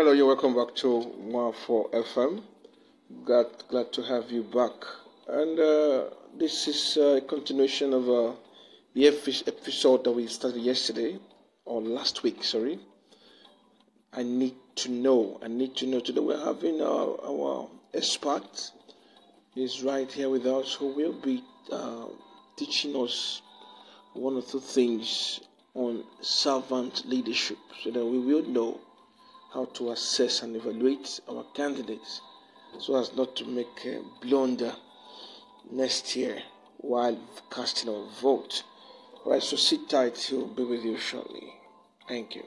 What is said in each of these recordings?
Hello, you're welcome back to 104 FM. Glad, glad to have you back. And uh, this is a continuation of uh, the episode that we started yesterday, or last week, sorry. I need to know, I need to know. Today we're having our, our expert. He's right here with us who will be uh, teaching us one or two things on servant leadership so that we will know how to assess and evaluate our candidates so as not to make a blunder next year while casting our vote. Alright, so sit tight, he'll be with you shortly. Thank you.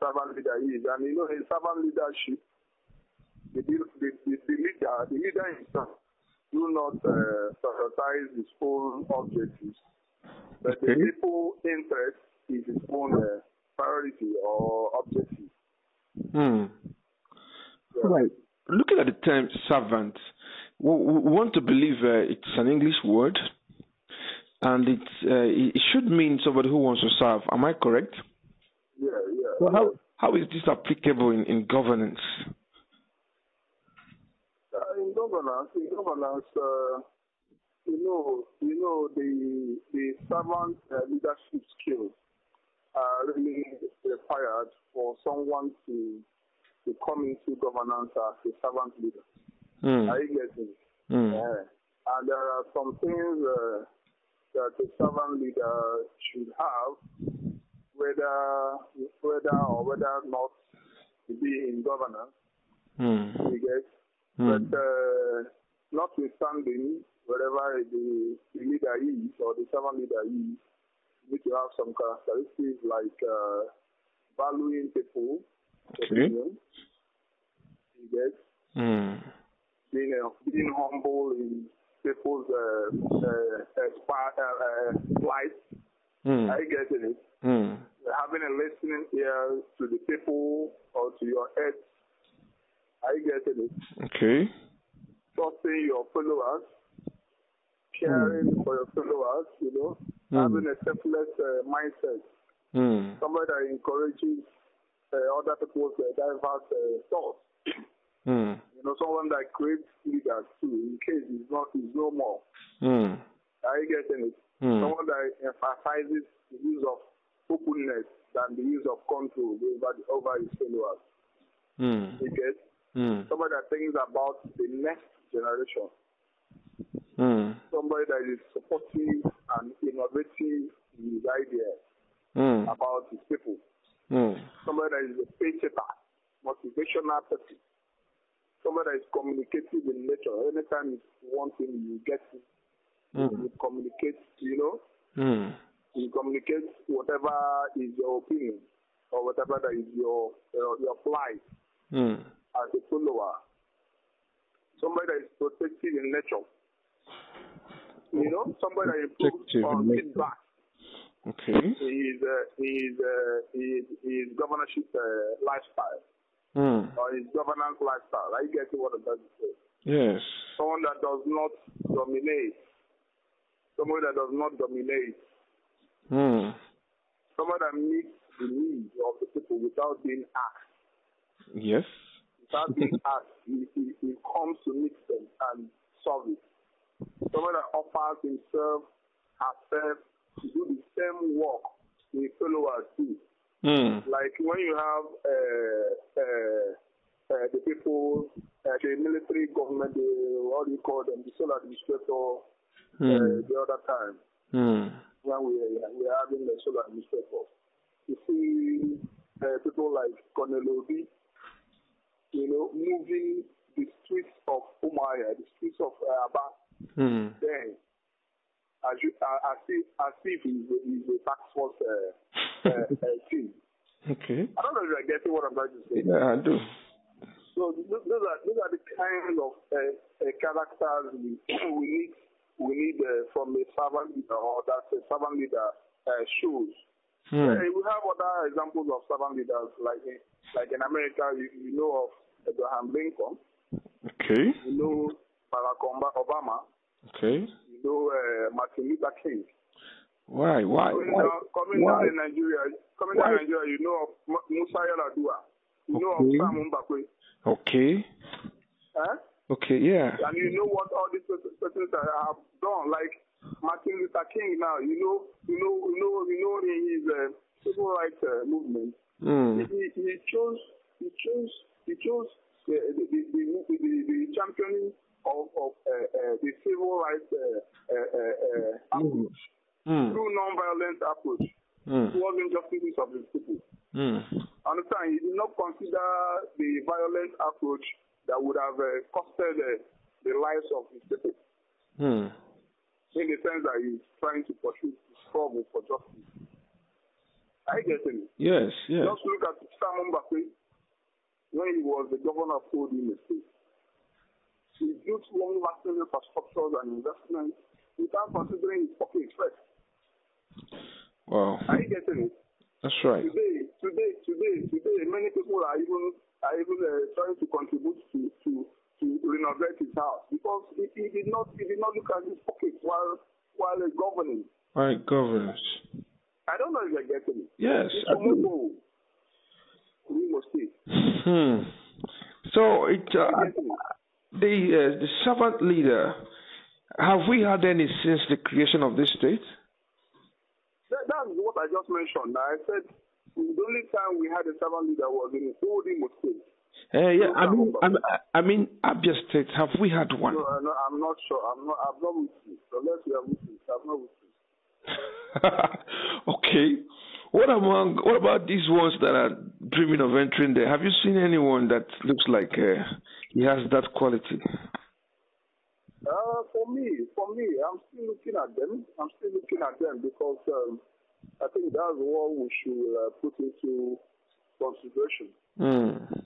Servant leader is. And you know, in servant leadership, the, the, the, the leader, the leader himself, do not uh, prioritize his own objectives, but okay. the people interest is his own uh, priority or objective. Hmm. Yeah. Right. Looking at the term servant, we, want to believe uh, it's an English word, and it uh, it should mean somebody who wants to serve. Am I correct? Yeah, yeah. So how how is this applicable in, in governance? Uh, in governance, in governance, uh, you know, you know, the the servant uh, leadership skills are really required for someone to to come into governance as a servant leader. Mm. Are you getting? Mm. Yeah. And there are some things uh, that a servant leader should have whether whether or whether not to be in governance. Mm. You get, mm. but uh, notwithstanding wherever the, the leader is or the servant leader is, you need to have some characteristics like uh, valuing people, okay. you get, mm. being uh, being humble in people's uh, uh, uh, uh, life. Mm. I get it. Mm. Having a listening ear to the people or to your head. Are you getting it? Okay. Trusting your followers, caring mm. for your followers, you know, mm. having a selfless uh, mindset. Mm. Somebody that encourages uh, other people's uh, diverse uh, thoughts. Mm. You know, someone that creates leaders too, in case he's not, he's no more. Mm. Are you getting it? Mm. Someone that emphasizes the use of openness than the use of control over, the, over his followers. Mm. You get? Mm. Somebody that thinks about the next generation. Mm. Somebody that is supportive and innovative in his ideas mm. about his people. Mm. Somebody that is a pacer, motivational person. Somebody that is communicative in nature. Anytime you want him, you get him. Mm. You communicate, you know. Mm you communicate whatever is your opinion or whatever that is your your, your plight mm. as a follower. Somebody that is protective in nature. You know, somebody that improves on feedback. Okay. His uh, his uh, his his governorship uh, lifestyle mm. or his governance lifestyle. Are you getting what I'm trying to say? Yes. Someone that does not dominate. Someone that does not dominate. Hmm. Someone that meets the needs of the people without being asked. Yes. Without being asked, he, he, he comes to meet them and solve it. Someone that offers himself, herself to do the same work the followers do. Mm. Like when you have uh, uh, uh, the people, uh, the military government, the, what do you call them, the sole administrator, mm. the other time. Mm when we are, we are having the sole administrator. You see, uh, people like Cornelobi, you know, moving the streets of Umuahia, the streets of uh, Aba, Hmm. then as, you, uh, as, if, as if he's a, he's a tax force uh, uh, uh, team. Okay. I don't know if you're getting what I'm trying to say. Yeah, I do. So th- th- those are those are the kind of uh, uh, characters we we need we need uh, from a servant leader or that a servant leader uh, shows. Hmm. Uh, we have other examples of servant leaders like in, like in America. You, you know of Abraham Lincoln. Okay. You know Barack Obama. Okay. You uh, Martin Luther King. Why? Why? Coming, Why? down, coming Why? down in Nigeria, coming Why? down in Nigeria, you know of Musa Yar'Adua. You know Okay. of Sam Mbakwe. Okay. Huh? Okay. Yeah. And you know what all these pers- persons have done, like Martin Luther King. Now, you know, you know, you know, you know, in his uh, civil rights uh, movement, Hmm. he, he chose, he chose, he chose the the the, the, the, the championing of of uh, uh, the civil rights uh, uh, uh, uh, approach Hmm. through non-violent approach Hmm. towards injustices of his people. Hmm. Understand? He did not consider the violent approach that would have uh, costed uh, the lives of his people. Hmm. in the sense that he's trying to pursue the struggle for justice. I get it. Yes. Yes. Just look at Simon Mbakwe when he was the governor of Old State. He built long-lasting infrastructures and investments without considering his pocket first. Wow. Are you getting it? That's right. Today, today, today, today, many people are even are even uh, trying to contribute to to to renovate his house because he, he did not he did not look at his pocket while while uh, governing. Right. Governance. I don't know if you're getting it. Yes. It's I do. Omoto, Imo State. Hmm. So it uh, you getting it? The uh, the servant leader. Have we had any since the creation of this state? That, that's what I just mentioned. I said the only time we had a servant leader was in Old Imo State. Uh, yeah. I mean, I mean, I mean, Abia State. Have we had one? No, I'm not, I'm not sure. I'm not. I've not witnessed. Unless you have witnessed, I've not with you. okay. What among what about these ones that are dreaming of entering there? Have you seen anyone that looks like uh, he has that quality? Uh, for me, for me, I'm still looking at them. I'm still looking at them because um, I think that's what we should uh, put into consideration Hmm.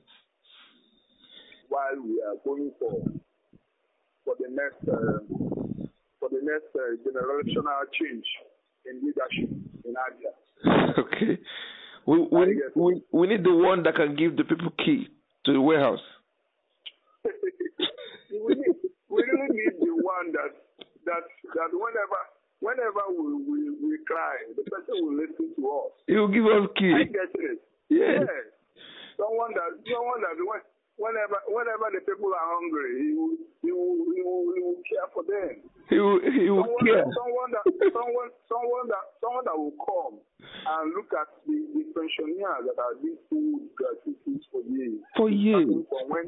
while we are going for for the next uh, for the next uh, generational change in leadership in Abia. okay. We we, we we need the one that can give the people key to the warehouse. we, need, we really need the one that that that whenever whenever we, we, we cry, the person will listen to us. He will give us key. I get it. Yes. Yes. Someone that someone that when, whenever whenever the people are hungry, he will he will he will, he will care for them. He will he will Someone care. that, someone that someone that someone that will come and look at the, the pensioners that are being food gratuities for years. For years. Starting from when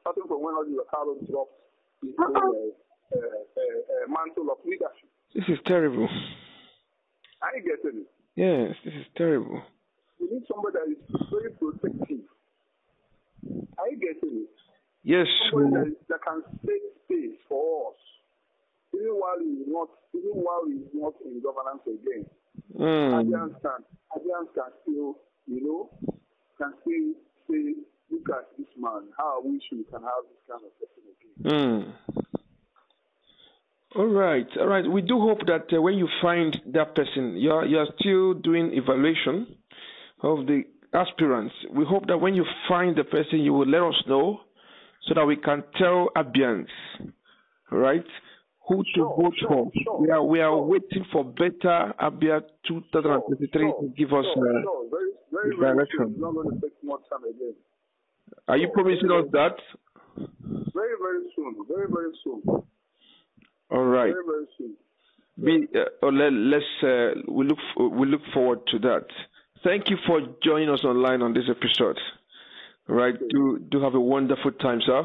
starting from when Oliver Carlos dropped his own, uh, uh, uh, uh, mantle of leadership. This is terrible. I get it. Yes, this is terrible. We need somebody that is very protective. I get it. Yes. somebody that, that can take space for us, even while he's not, even while he's not in governance again. Mm. Abians can, Abians can still, you know, can still say, look at this man. How I wish we can have this kind of person again. Mm. All right, all right. We do hope that uh, when you find that person, you're you're still doing evaluation of the aspirants. We hope that when you find the person, you will let us know so that we can tell Abians, right, who to Sure, vote sure, for. sure, we are we are waiting for better Abia 2023 Sure, to give us. Uh. Very, very, direction. soon. Not take much time again. are you promising us that? Very, very soon. Very, very soon. All right. Very, very soon. Be, uh, let, let's uh, we look we look forward to that. Thank you for joining us online on this episode. All right, do do have a wonderful time, sir.